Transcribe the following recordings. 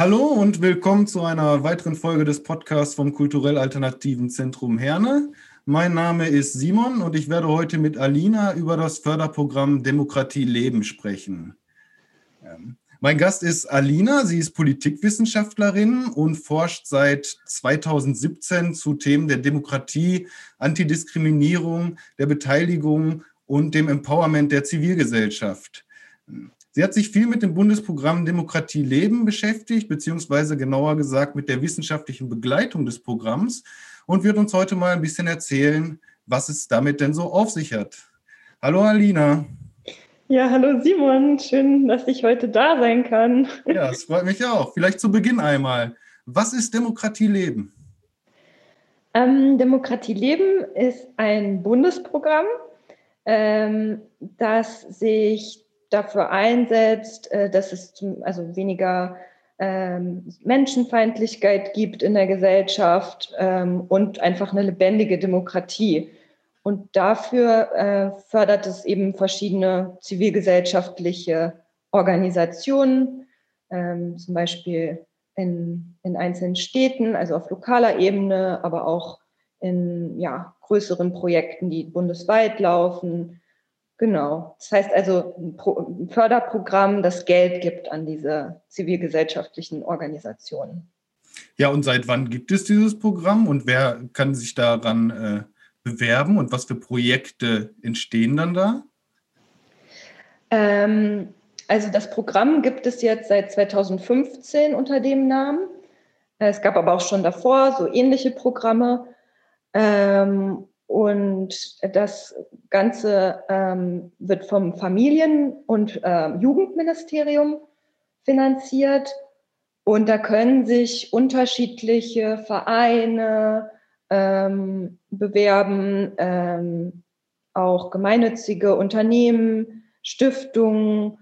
Hallo und willkommen zu einer weiteren Folge des Podcasts vom Kulturell Alternativen Zentrum Herne. Mein Name ist Simon und ich werde heute mit Alina über das Förderprogramm Demokratie Leben sprechen. Ähm, mein Gast ist Alina, sie ist Politikwissenschaftlerin und forscht seit 2017 zu Themen der Demokratie, Antidiskriminierung, der Beteiligung und dem Empowerment der Zivilgesellschaft. Sie hat sich viel mit dem Bundesprogramm Demokratie Leben beschäftigt, beziehungsweise genauer gesagt mit der wissenschaftlichen Begleitung des Programms und wird uns heute mal ein bisschen erzählen, was es damit denn so auf sich hat. Hallo Alina. Ja, hallo Simon, schön, dass ich heute da sein kann. Ja, es freut mich auch. Vielleicht zu Beginn einmal. Was ist Demokratie Leben? Ähm, Demokratie Leben ist ein Bundesprogramm, ähm, das sich dafür einsetzt, äh, dass es also weniger ähm, Menschenfeindlichkeit gibt in der Gesellschaft ähm, und einfach eine lebendige Demokratie. Und dafür äh, fördert es eben verschiedene zivilgesellschaftliche Organisationen, ähm, zum Beispiel in, in einzelnen Städten, also auf lokaler Ebene, aber auch in ja, größeren Projekten, die bundesweit laufen, Genau. Das heißt also ein Förderprogramm, das Geld gibt an diese zivilgesellschaftlichen Organisationen. Ja, und seit wann gibt es dieses Programm und wer kann sich daran äh, bewerben und was für Projekte entstehen dann da? Ähm, also das Programm gibt es jetzt seit 2015 unter dem Namen. Es gab aber auch schon davor so ähnliche Programme. Ähm, und das Ganze ähm, wird vom Familien- und äh, Jugendministerium finanziert. Und da können sich unterschiedliche Vereine ähm, bewerben, ähm, auch gemeinnützige Unternehmen, Stiftungen.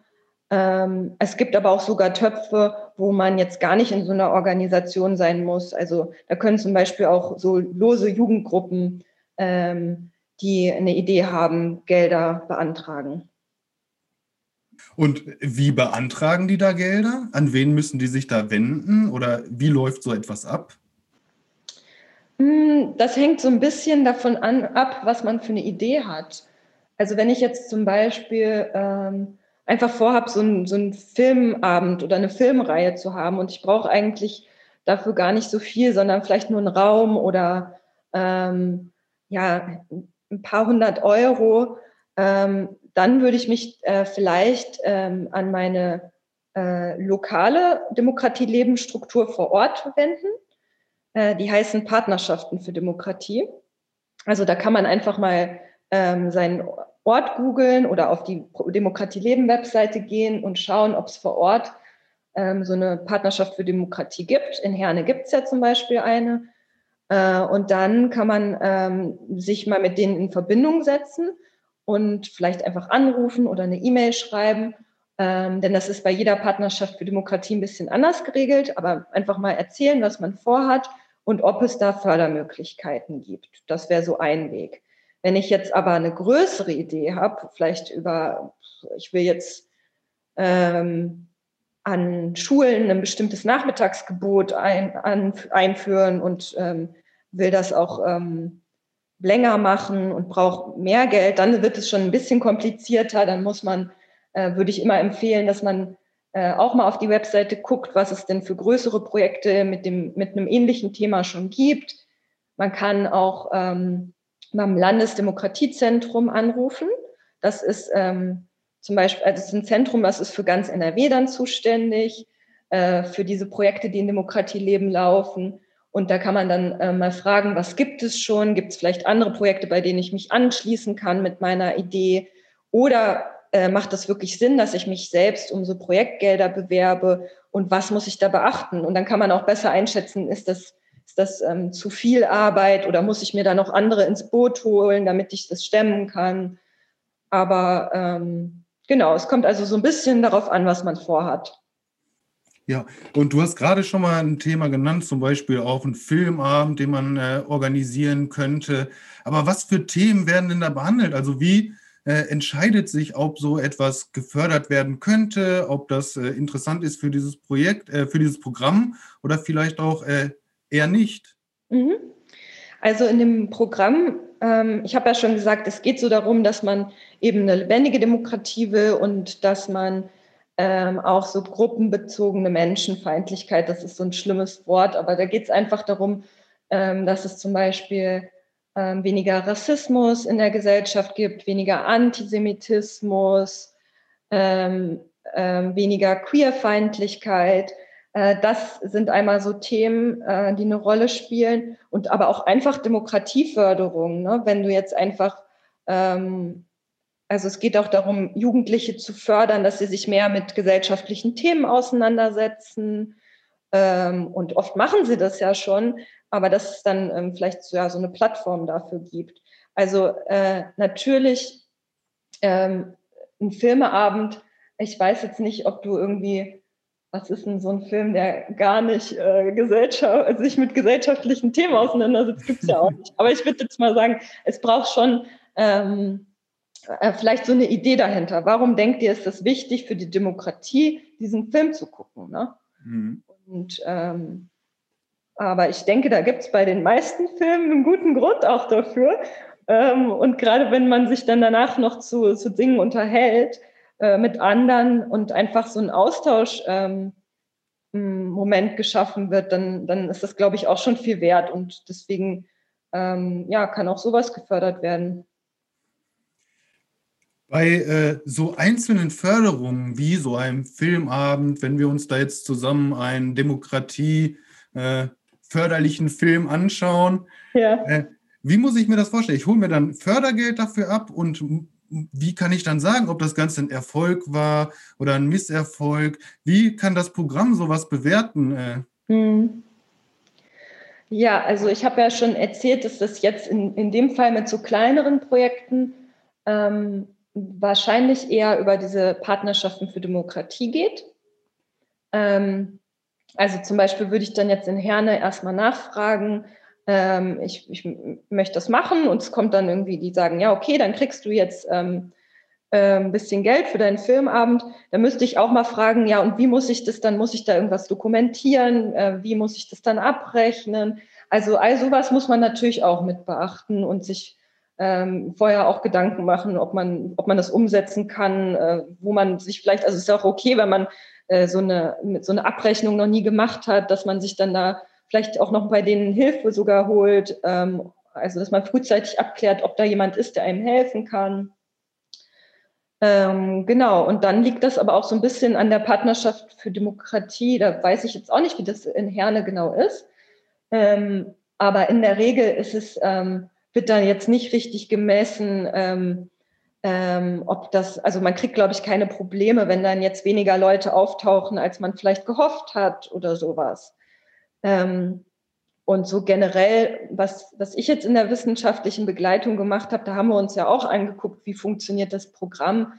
Ähm, es gibt aber auch sogar Töpfe, wo man jetzt gar nicht in so einer Organisation sein muss. Also da können zum Beispiel auch so lose Jugendgruppen ähm, die eine Idee haben, Gelder beantragen. Und wie beantragen die da Gelder? An wen müssen die sich da wenden oder wie läuft so etwas ab? Hm, das hängt so ein bisschen davon an, ab, was man für eine Idee hat. Also wenn ich jetzt zum Beispiel ähm, einfach vorhabe, so, ein, so einen Filmabend oder eine Filmreihe zu haben und ich brauche eigentlich dafür gar nicht so viel, sondern vielleicht nur einen Raum oder ähm, ja, ein paar hundert Euro, ähm, dann würde ich mich äh, vielleicht ähm, an meine äh, lokale Demokratielebensstruktur vor Ort wenden. Äh, die heißen Partnerschaften für Demokratie. Also da kann man einfach mal ähm, seinen Ort googeln oder auf die Demokratieleben-Webseite gehen und schauen, ob es vor Ort ähm, so eine Partnerschaft für Demokratie gibt. In Herne gibt es ja zum Beispiel eine. Äh, und dann kann man ähm, sich mal mit denen in Verbindung setzen und vielleicht einfach anrufen oder eine E-Mail schreiben. Ähm, denn das ist bei jeder Partnerschaft für Demokratie ein bisschen anders geregelt, aber einfach mal erzählen, was man vorhat und ob es da Fördermöglichkeiten gibt. Das wäre so ein Weg. Wenn ich jetzt aber eine größere Idee habe, vielleicht über, ich will jetzt ähm, an Schulen ein bestimmtes Nachmittagsgebot ein, an, einführen und ähm, will das auch ähm, länger machen und braucht mehr Geld, dann wird es schon ein bisschen komplizierter. Dann muss man, äh, würde ich immer empfehlen, dass man äh, auch mal auf die Webseite guckt, was es denn für größere Projekte mit, dem, mit einem ähnlichen Thema schon gibt. Man kann auch ähm, beim Landesdemokratiezentrum anrufen. Das ist ähm, zum Beispiel, also es ist ein Zentrum, das ist für ganz NRW dann zuständig, äh, für diese Projekte, die in Demokratieleben laufen. Und da kann man dann äh, mal fragen, was gibt es schon? Gibt es vielleicht andere Projekte, bei denen ich mich anschließen kann mit meiner Idee? Oder äh, macht das wirklich Sinn, dass ich mich selbst um so Projektgelder bewerbe? Und was muss ich da beachten? Und dann kann man auch besser einschätzen, ist das, ist das ähm, zu viel Arbeit oder muss ich mir da noch andere ins Boot holen, damit ich das stemmen kann? Aber ähm, genau, es kommt also so ein bisschen darauf an, was man vorhat. Ja, und du hast gerade schon mal ein Thema genannt, zum Beispiel auch einen Filmabend, den man äh, organisieren könnte. Aber was für Themen werden denn da behandelt? Also wie äh, entscheidet sich, ob so etwas gefördert werden könnte, ob das äh, interessant ist für dieses Projekt, äh, für dieses Programm oder vielleicht auch äh, eher nicht? Mhm. Also in dem Programm, ähm, ich habe ja schon gesagt, es geht so darum, dass man eben eine lebendige Demokratie will und dass man ähm, auch so gruppenbezogene Menschenfeindlichkeit, das ist so ein schlimmes Wort, aber da geht es einfach darum, ähm, dass es zum Beispiel ähm, weniger Rassismus in der Gesellschaft gibt, weniger Antisemitismus, ähm, ähm, weniger Queerfeindlichkeit. Äh, das sind einmal so Themen, äh, die eine Rolle spielen und aber auch einfach Demokratieförderung. Ne? Wenn du jetzt einfach, ähm, also es geht auch darum, Jugendliche zu fördern, dass sie sich mehr mit gesellschaftlichen Themen auseinandersetzen. Ähm, und oft machen sie das ja schon, aber dass es dann ähm, vielleicht so, ja, so eine Plattform dafür gibt. Also äh, natürlich ähm, ein Filmeabend, ich weiß jetzt nicht, ob du irgendwie, was ist denn so ein Film, der gar nicht äh, Gesellschaft, also sich mit gesellschaftlichen Themen auseinandersetzt, gibt es ja auch nicht. Aber ich würde jetzt mal sagen, es braucht schon ähm, äh, vielleicht so eine Idee dahinter. Warum denkt ihr, ist das wichtig für die Demokratie, diesen Film zu gucken? Ne? Mhm. Und ähm, aber ich denke, da gibt es bei den meisten Filmen einen guten Grund auch dafür. Ähm, und gerade wenn man sich dann danach noch zu, zu Dingen unterhält äh, mit anderen und einfach so ein Austausch ähm, Moment geschaffen wird, dann, dann ist das, glaube ich, auch schon viel wert. Und deswegen ähm, ja, kann auch sowas gefördert werden. Bei äh, so einzelnen Förderungen wie so einem Filmabend, wenn wir uns da jetzt zusammen ein Demokratie äh, Film anschauen. Ja. Äh, wie muss ich mir das vorstellen? Ich hole mir dann Fördergeld dafür ab und wie kann ich dann sagen, ob das Ganze ein Erfolg war oder ein Misserfolg? Wie kann das Programm sowas bewerten? Äh? Hm. Ja, also ich habe ja schon erzählt, dass das jetzt in, in dem Fall mit so kleineren Projekten ähm, wahrscheinlich eher über diese Partnerschaften für Demokratie geht. Ähm, also zum Beispiel würde ich dann jetzt in Herne erstmal nachfragen, ähm, ich, ich, möchte das machen und es kommt dann irgendwie, die sagen, ja, okay, dann kriegst du jetzt ähm, äh, ein bisschen Geld für deinen Filmabend. Da müsste ich auch mal fragen, ja, und wie muss ich das dann, muss ich da irgendwas dokumentieren? Äh, wie muss ich das dann abrechnen? Also all sowas muss man natürlich auch mit beachten und sich ähm, vorher auch Gedanken machen, ob man, ob man das umsetzen kann, äh, wo man sich vielleicht, also es ist auch okay, wenn man äh, so, eine, so eine Abrechnung noch nie gemacht hat, dass man sich dann da vielleicht auch noch bei denen Hilfe sogar holt. Ähm, also dass man frühzeitig abklärt, ob da jemand ist, der einem helfen kann. Ähm, genau, und dann liegt das aber auch so ein bisschen an der Partnerschaft für Demokratie. Da weiß ich jetzt auch nicht, wie das in Herne genau ist. Ähm, aber in der Regel ist es, ähm, wird dann jetzt nicht richtig gemessen, ähm, ähm, ob das, also man kriegt, glaube ich, keine Probleme, wenn dann jetzt weniger Leute auftauchen, als man vielleicht gehofft hat oder sowas. Ähm, und so generell, was, was ich jetzt in der wissenschaftlichen Begleitung gemacht habe, da haben wir uns ja auch angeguckt, wie funktioniert das Programm.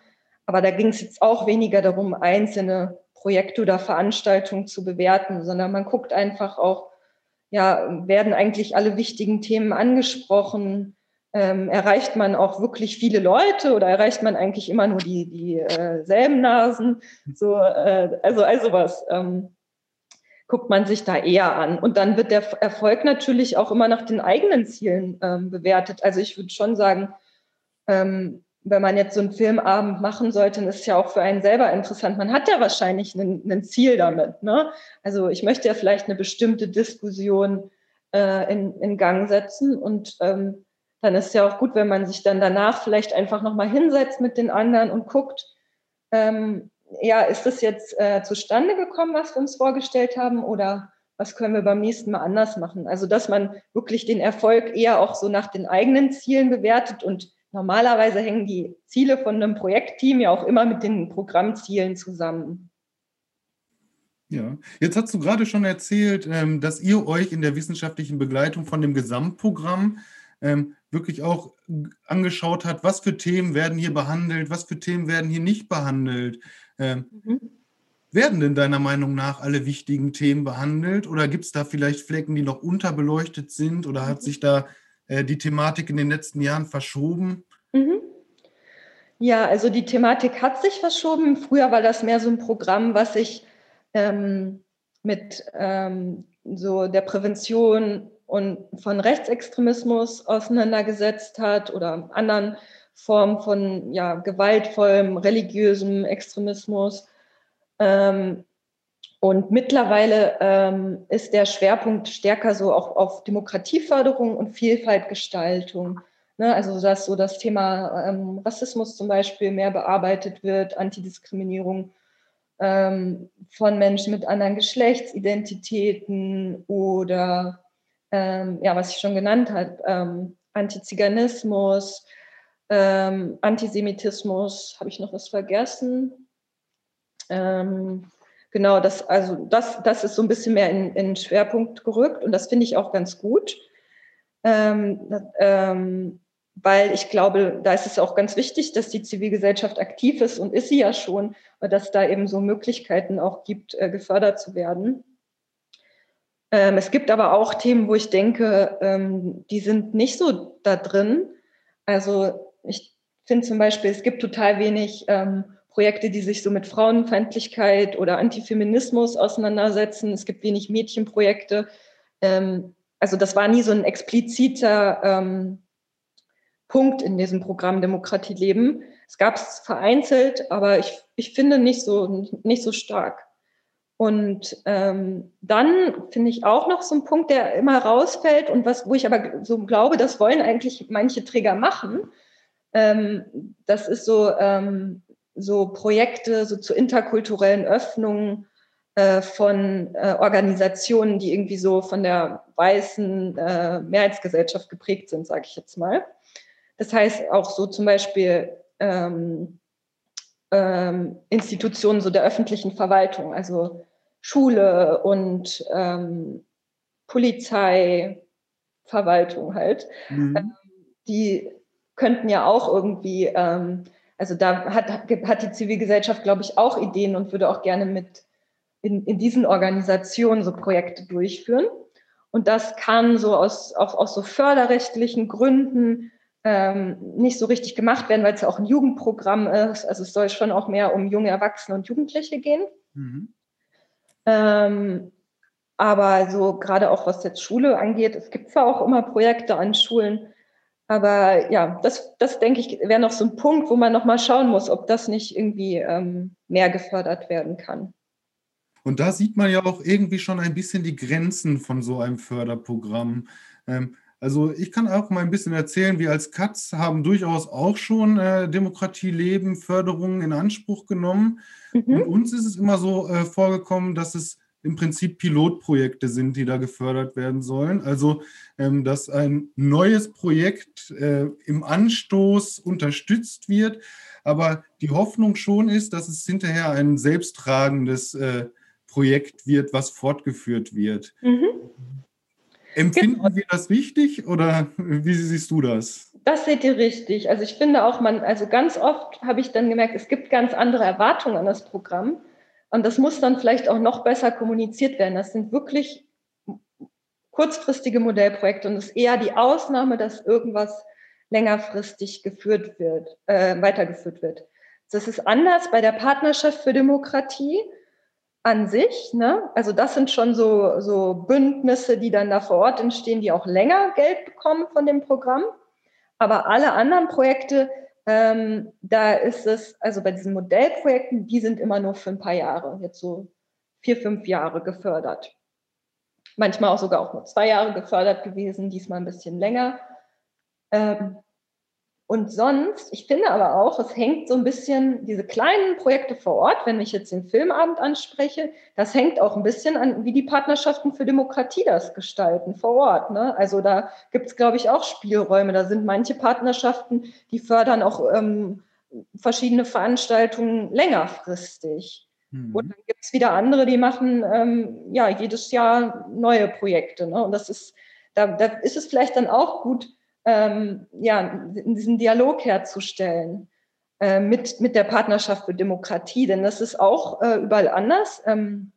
Aber da ging es jetzt auch weniger darum, einzelne Projekte oder Veranstaltungen zu bewerten, sondern man guckt einfach auch, ja, werden eigentlich alle wichtigen Themen angesprochen? ähm, erreicht man auch wirklich viele Leute oder erreicht man eigentlich immer nur die dieselben äh, Nasen? So, äh, also, also was ähm, guckt man sich da eher an. Und dann wird der Erfolg natürlich auch immer nach den eigenen Zielen ähm, bewertet. Also ich würde schon sagen, ähm, wenn man jetzt so einen Filmabend machen sollte, dann ist es ja auch für einen selber interessant. Man hat ja wahrscheinlich ein Ziel damit. Ne? Also ich möchte ja vielleicht eine bestimmte Diskussion äh, in, in Gang setzen und ähm, dann ist es ja auch gut, wenn man sich dann danach vielleicht einfach nochmal hinsetzt mit den anderen und guckt, ähm, ja, ist das jetzt äh, zustande gekommen, was wir uns vorgestellt haben oder was können wir beim nächsten Mal anders machen? Also, dass man wirklich den Erfolg eher auch so nach den eigenen Zielen bewertet und normalerweise hängen die Ziele von einem Projektteam ja auch immer mit den Programmzielen zusammen. Ja, jetzt hast du gerade schon erzählt, ähm, dass ihr euch in der wissenschaftlichen Begleitung von dem Gesamtprogramm ähm, wirklich auch angeschaut hat, was für Themen werden hier behandelt, was für Themen werden hier nicht behandelt. Ähm, mhm. Werden denn deiner Meinung nach alle wichtigen Themen behandelt oder gibt es da vielleicht Flecken, die noch unterbeleuchtet sind oder hat mhm. sich da äh, die Thematik in den letzten Jahren verschoben? Mhm. Ja, also die Thematik hat sich verschoben. Früher war das mehr so ein Programm, was sich ähm, mit ähm, so der Prävention und von Rechtsextremismus auseinandergesetzt hat oder anderen Formen von ja, gewaltvollem religiösem Extremismus. Ähm, und mittlerweile ähm, ist der Schwerpunkt stärker so auch auf Demokratieförderung und Vielfaltgestaltung. Ne? Also dass so das Thema ähm, Rassismus zum Beispiel mehr bearbeitet wird, Antidiskriminierung ähm, von Menschen mit anderen Geschlechtsidentitäten oder ähm, ja, was ich schon genannt habe, ähm, Antiziganismus, ähm, Antisemitismus, habe ich noch was vergessen? Ähm, genau, das, also das, das ist so ein bisschen mehr in, in den Schwerpunkt gerückt und das finde ich auch ganz gut. Ähm, ähm, weil ich glaube, da ist es auch ganz wichtig, dass die Zivilgesellschaft aktiv ist und ist sie ja schon, dass da eben so Möglichkeiten auch gibt, äh, gefördert zu werden. Ähm, es gibt aber auch Themen, wo ich denke, ähm, die sind nicht so da drin. Also ich finde zum Beispiel, es gibt total wenig ähm, Projekte, die sich so mit Frauenfeindlichkeit oder Antifeminismus auseinandersetzen. Es gibt wenig Mädchenprojekte. Ähm, also das war nie so ein expliziter ähm, Punkt in diesem Programm Demokratie leben. Es gab es vereinzelt, aber ich, ich finde nicht so, nicht so stark. Und ähm, dann finde ich auch noch so ein Punkt, der immer rausfällt und was, wo ich aber so glaube, das wollen eigentlich manche Träger machen. Ähm, das ist so, ähm, so Projekte so zur interkulturellen Öffnung äh, von äh, Organisationen, die irgendwie so von der weißen äh, Mehrheitsgesellschaft geprägt sind, sage ich jetzt mal. Das heißt auch so zum Beispiel ähm, ähm, Institutionen so der öffentlichen Verwaltung, also Schule und ähm, Polizei, Verwaltung halt. Mhm. Ähm, die könnten ja auch irgendwie, ähm, also da hat, hat die Zivilgesellschaft, glaube ich, auch Ideen und würde auch gerne mit in, in diesen Organisationen so Projekte durchführen. Und das kann so aus, auch aus so förderrechtlichen Gründen ähm, nicht so richtig gemacht werden, weil es ja auch ein Jugendprogramm ist. Also es soll schon auch mehr um junge Erwachsene und Jugendliche gehen. Mhm. Ähm, aber so gerade auch was jetzt Schule angeht, es gibt zwar auch immer Projekte an Schulen, aber ja, das, das denke ich, wäre noch so ein Punkt, wo man noch mal schauen muss, ob das nicht irgendwie ähm, mehr gefördert werden kann. Und da sieht man ja auch irgendwie schon ein bisschen die Grenzen von so einem Förderprogramm. Ähm, also ich kann auch mal ein bisschen erzählen, wir als Katz haben durchaus auch schon äh, Demokratie leben, Förderungen in Anspruch genommen. Mhm. Und uns ist es immer so äh, vorgekommen, dass es im Prinzip Pilotprojekte sind, die da gefördert werden sollen. Also, ähm, dass ein neues Projekt äh, im Anstoß unterstützt wird, aber die Hoffnung schon ist, dass es hinterher ein selbsttragendes äh, Projekt wird, was fortgeführt wird. Mhm. Empfinden genau. wir das richtig oder wie siehst du das? Das seht ihr richtig. Also ich finde auch, man, also ganz oft habe ich dann gemerkt, es gibt ganz andere Erwartungen an das Programm. Und das muss dann vielleicht auch noch besser kommuniziert werden. Das sind wirklich kurzfristige Modellprojekte und es ist eher die Ausnahme, dass irgendwas längerfristig geführt wird, äh, weitergeführt wird. Das ist anders bei der Partnerschaft für Demokratie an sich. Ne? Also das sind schon so, so Bündnisse, die dann da vor Ort entstehen, die auch länger Geld bekommen von dem Programm. Aber alle anderen Projekte, ähm, da ist es, also bei diesen Modellprojekten, die sind immer nur für ein paar Jahre, jetzt so vier, fünf Jahre gefördert. Manchmal auch sogar auch nur zwei Jahre gefördert gewesen, diesmal ein bisschen länger. Ähm, und sonst, ich finde aber auch, es hängt so ein bisschen, diese kleinen Projekte vor Ort, wenn ich jetzt den Filmabend anspreche, das hängt auch ein bisschen an, wie die Partnerschaften für Demokratie das gestalten vor Ort. Ne? Also da gibt es, glaube ich, auch Spielräume. Da sind manche Partnerschaften, die fördern auch ähm, verschiedene Veranstaltungen längerfristig. Mhm. Und dann gibt es wieder andere, die machen ähm, ja jedes Jahr neue Projekte. Ne? Und das ist, da, da ist es vielleicht dann auch gut, ähm, ja, diesen Dialog herzustellen äh, mit, mit der Partnerschaft für Demokratie. Denn das ist auch äh, überall anders. Ähm,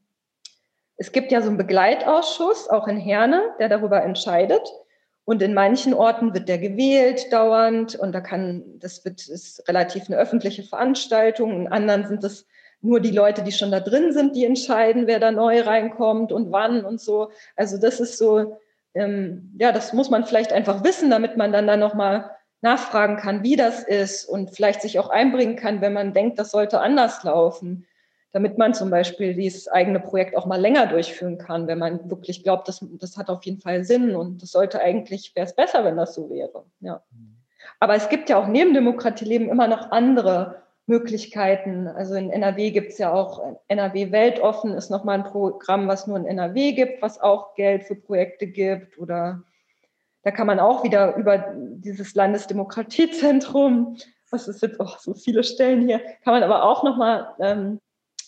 es gibt ja so einen Begleitausschuss, auch in Herne, der darüber entscheidet. Und in manchen Orten wird der gewählt dauernd und da kann, das wird, ist relativ eine öffentliche Veranstaltung. In anderen sind es nur die Leute, die schon da drin sind, die entscheiden, wer da neu reinkommt und wann und so. Also das ist so, ähm, ja, das muss man vielleicht einfach wissen, damit man dann da nochmal nachfragen kann, wie das ist und vielleicht sich auch einbringen kann, wenn man denkt, das sollte anders laufen, damit man zum Beispiel dieses eigene Projekt auch mal länger durchführen kann, wenn man wirklich glaubt, das, das hat auf jeden Fall Sinn und das sollte eigentlich, wäre es besser, wenn das so wäre. Ja. Aber es gibt ja auch neben Demokratieleben immer noch andere Möglichkeiten. Also in NRW gibt es ja auch NRW Weltoffen, ist nochmal ein Programm, was nur in NRW gibt, was auch Geld für Projekte gibt. Oder da kann man auch wieder über dieses Landesdemokratiezentrum, was ist jetzt auch so viele Stellen hier, kann man aber auch nochmal ähm,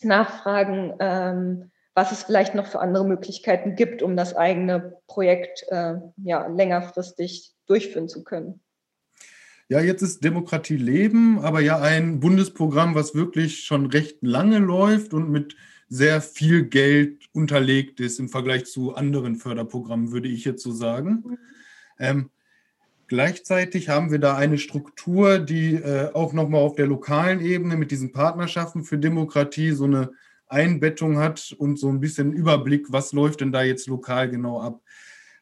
nachfragen, ähm, was es vielleicht noch für andere Möglichkeiten gibt, um das eigene Projekt äh, ja, längerfristig durchführen zu können. Ja, jetzt ist Demokratie Leben, aber ja ein Bundesprogramm, was wirklich schon recht lange läuft und mit sehr viel Geld unterlegt ist im Vergleich zu anderen Förderprogrammen, würde ich jetzt so sagen. Ähm, gleichzeitig haben wir da eine Struktur, die äh, auch nochmal auf der lokalen Ebene mit diesen Partnerschaften für Demokratie so eine Einbettung hat und so ein bisschen Überblick, was läuft denn da jetzt lokal genau ab.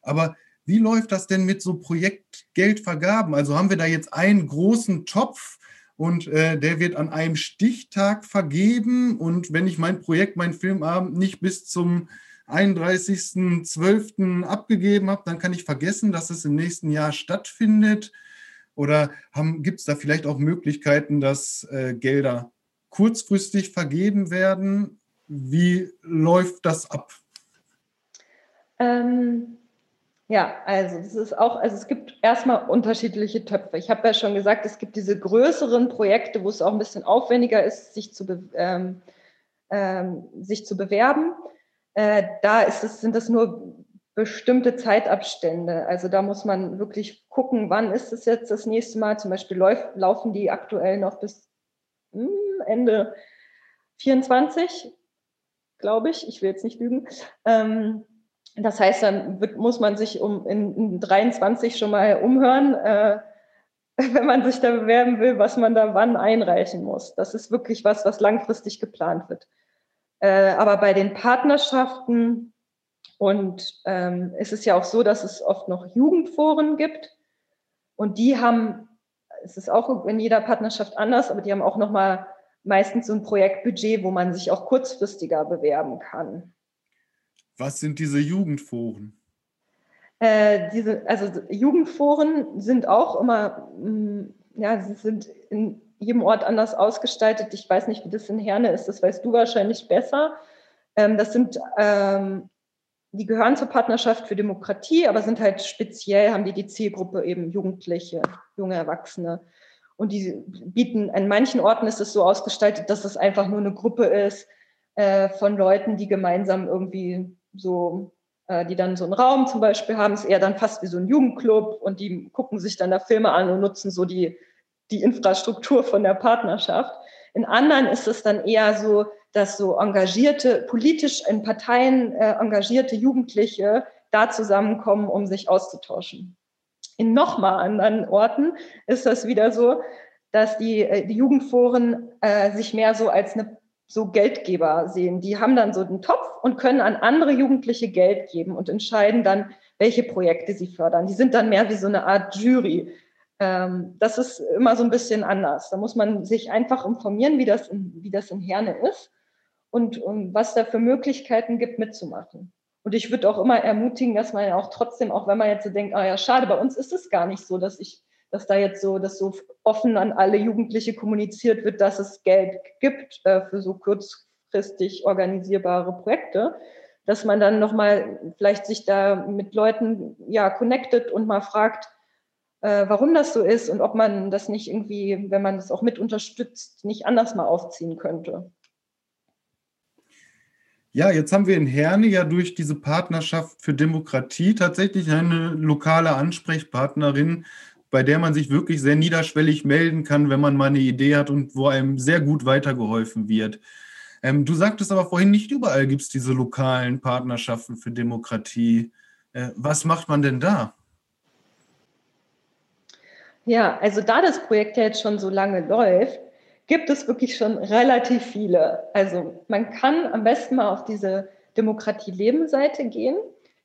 Aber wie läuft das denn mit so Projektgeldvergaben? Also haben wir da jetzt einen großen Topf und äh, der wird an einem Stichtag vergeben. Und wenn ich mein Projekt, mein Filmabend nicht bis zum 31.12. abgegeben habe, dann kann ich vergessen, dass es im nächsten Jahr stattfindet. Oder gibt es da vielleicht auch Möglichkeiten, dass äh, Gelder kurzfristig vergeben werden? Wie läuft das ab? Ähm, ja, also es ist auch, also es gibt erstmal unterschiedliche Töpfe. Ich habe ja schon gesagt, es gibt diese größeren Projekte, wo es auch ein bisschen aufwendiger ist, sich zu, ähm, ähm, sich zu bewerben. Äh, da ist es, sind das nur bestimmte Zeitabstände. Also da muss man wirklich gucken, wann ist es jetzt das nächste Mal. Zum Beispiel läuf, laufen die aktuell noch bis hm, Ende 24, glaube ich. Ich will jetzt nicht lügen. Ähm, das heißt, dann wird, muss man sich um in, in 23 schon mal umhören, äh, wenn man sich da bewerben will, was man da wann einreichen muss. Das ist wirklich was, was langfristig geplant wird. Äh, aber bei den Partnerschaften und ähm, ist ja auch so, dass es oft noch Jugendforen gibt und die haben, es ist auch in jeder Partnerschaft anders, aber die haben auch noch mal meistens so ein Projektbudget, wo man sich auch kurzfristiger bewerben kann. Was sind diese Jugendforen? Äh, diese, also Jugendforen sind auch immer, mh, mm, ja, sie sind in jedem Ort anders ausgestaltet. Ich weiß nicht, wie das in Herne ist, das weißt du wahrscheinlich besser. Ähm, das sind, ähm, die gehören zur Partnerschaft für Demokratie, aber sind halt speziell, haben die die Zielgruppe eben Jugendliche, junge Erwachsene. Und die bieten, an manchen Orten ist es so ausgestaltet, dass es einfach nur eine Gruppe ist äh, von Leuten, die gemeinsam irgendwie so, äh, die dann so einen Raum zum Beispiel haben, ist eher dann fast wie so ein Jugendclub und die gucken sich dann da Filme an und nutzen so die, die Infrastruktur von der Partnerschaft. In anderen ist es dann eher so, dass so engagierte, politisch in Parteien äh, engagierte Jugendliche da zusammenkommen, um sich auszutauschen. In nochmal anderen Orten ist das wieder so, dass die, äh, die Jugendforen äh, sich mehr so als eine so Geldgeber sehen. Die haben dann so einen Topf und können an andere Jugendliche Geld geben und entscheiden dann, welche Projekte sie fördern. Die sind dann mehr wie so eine Art Jury. Ähm, das ist immer so ein bisschen anders. Da muss man sich einfach informieren, wie das in, wie das in Herne ist und, und was da für Möglichkeiten gibt, mitzumachen. Und ich würde auch immer ermutigen, dass man ja auch trotzdem, auch wenn man jetzt so denkt, ah ja, schade, bei uns ist es gar nicht so, dass ich dass da jetzt so, dass so offen an alle Jugendliche kommuniziert wird, dass es Geld gibt äh, für so kurzfristig organisierbare Projekte, dass man dann nochmal vielleicht sich da mit Leuten ja connectet und mal fragt, äh, warum das so ist und ob man das nicht irgendwie, wenn man das auch mit unterstützt, nicht anders mal aufziehen könnte. Ja, jetzt haben wir in Herne ja durch diese Partnerschaft für Demokratie tatsächlich eine lokale Ansprechpartnerin bei der man sich wirklich sehr niederschwellig melden kann, wenn man mal eine Idee hat und wo einem sehr gut weitergeholfen wird. Ähm, du sagtest aber vorhin, nicht überall gibt es diese lokalen Partnerschaften für Demokratie. Äh, was macht man denn da? Ja, also da das Projekt ja jetzt schon so lange läuft, gibt es wirklich schon relativ viele. Also man kann am besten mal auf diese Demokratie-Leben-Seite gehen.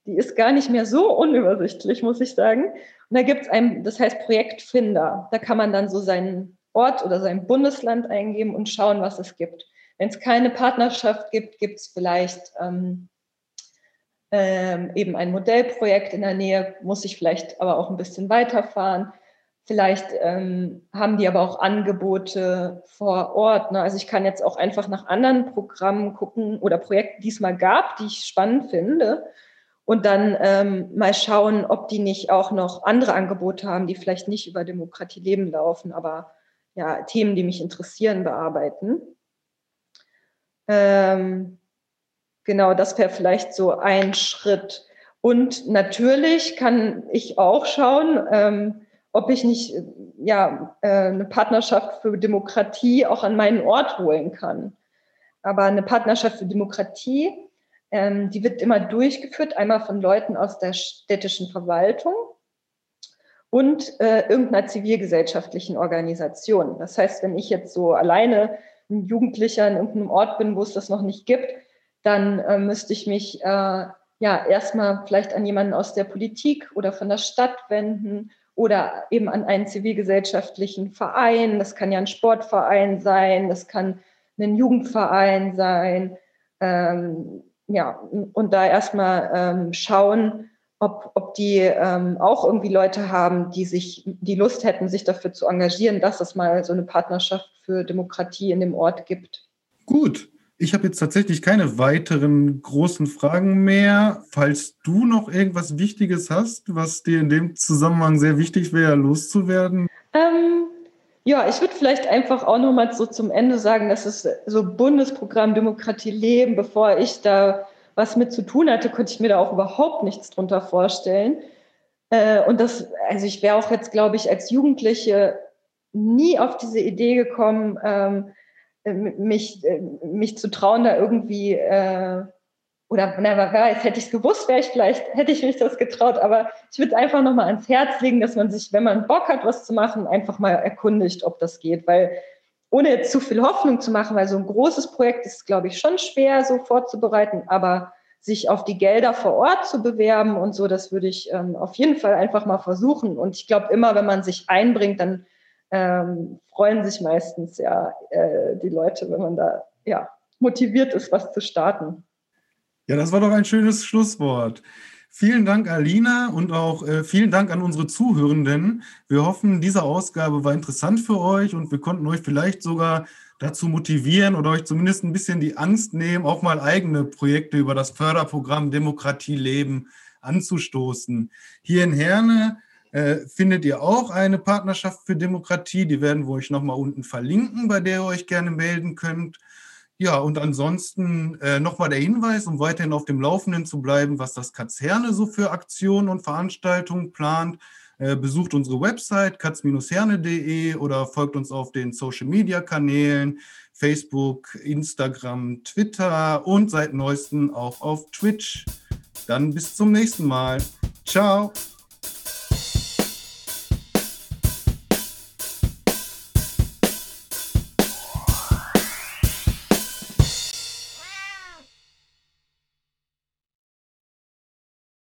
Die ist gar nicht mehr so unübersichtlich, muss ich sagen. Und da gibt es ein, das heißt Projektfinder. Da kann man dann so seinen Ort oder sein Bundesland eingeben und schauen, was es gibt. Wenn es keine Partnerschaft gibt, gibt es vielleicht ähm, ähm, eben ein Modellprojekt in der Nähe, muss ich vielleicht aber auch ein bisschen weiterfahren. Vielleicht ähm, haben die aber auch Angebote vor Ort. Ne? Also ich kann jetzt auch einfach nach anderen Programmen gucken oder Projekten, die es mal gab, die ich spannend finde. Und dann ähm, mal schauen, ob die nicht auch noch andere Angebote haben, die vielleicht nicht über Demokratie leben laufen, aber ja, Themen, die mich interessieren, bearbeiten. Ähm, genau, das wäre vielleicht so ein Schritt. Und natürlich kann ich auch schauen, ähm, ob ich nicht ja, äh, eine Partnerschaft für Demokratie auch an meinen Ort holen kann. Aber eine Partnerschaft für Demokratie, ähm, die wird immer durchgeführt, einmal von Leuten aus der städtischen Verwaltung und äh, irgendeiner zivilgesellschaftlichen Organisation. Das heißt, wenn ich jetzt so alleine ein Jugendlicher in irgendeinem Ort bin, wo es das noch nicht gibt, dann äh, müsste ich mich äh, ja erstmal vielleicht an jemanden aus der Politik oder von der Stadt wenden oder eben an einen zivilgesellschaftlichen Verein. Das kann ja ein Sportverein sein, das kann ein Jugendverein sein. Ähm, ja, und da erstmal ähm, schauen, ob, ob die ähm, auch irgendwie Leute haben, die sich, die Lust hätten, sich dafür zu engagieren, dass es mal so eine Partnerschaft für Demokratie in dem Ort gibt. Gut, ich habe jetzt tatsächlich keine weiteren großen Fragen mehr. Falls du noch irgendwas Wichtiges hast, was dir in dem Zusammenhang sehr wichtig wäre, loszuwerden? Ähm, ja, ich würde vielleicht einfach auch noch mal so zum Ende sagen, dass es so Bundesprogramm Demokratie leben, bevor ich da was mit zu tun hatte, konnte ich mir da auch überhaupt nichts drunter vorstellen. Äh, und das, also ich wäre auch jetzt, glaube ich, als Jugendliche nie auf diese Idee gekommen, ähm, äh, mich, äh, mich zu trauen, da irgendwie, oder na, wer weiß, hätte ich es gewusst, wäre ich vielleicht, hätte ich mich das getraut, aber ich würde einfach nochmal ans Herz legen, dass man sich, wenn man Bock hat, was zu machen, einfach mal erkundigt, ob das geht, weil ohne jetzt zu viel Hoffnung zu machen, weil so ein großes Projekt ist, glaube ich, schon schwer so vorzubereiten, aber sich auf die Gelder vor Ort zu bewerben und so, das würde ich ähm, auf jeden Fall einfach mal versuchen. Und ich glaube, immer wenn man sich einbringt, dann ähm, freuen sich meistens ja äh, die Leute, wenn man da ja motiviert ist, was zu starten. Ja, das war doch ein schönes Schlusswort. Vielen Dank, Alina, und auch äh, vielen Dank an unsere Zuhörenden. Wir hoffen, diese Ausgabe war interessant für euch und wir konnten euch vielleicht sogar dazu motivieren oder euch zumindest ein bisschen die Angst nehmen, auch mal eigene Projekte über das Förderprogramm Demokratie leben anzustoßen. Hier in Herne äh, findet ihr auch eine Partnerschaft für Demokratie. Die werden wir euch nochmal unten verlinken, bei der ihr euch gerne melden könnt. Ja, und ansonsten äh, nochmal der Hinweis, um weiterhin auf dem Laufenden zu bleiben, was das Katzherne so für Aktionen und Veranstaltungen plant. Äh, besucht unsere Website katz-herne.de oder folgt uns auf den Social-Media-Kanälen Facebook, Instagram, Twitter und seit neuestem auch auf Twitch. Dann bis zum nächsten Mal. Ciao.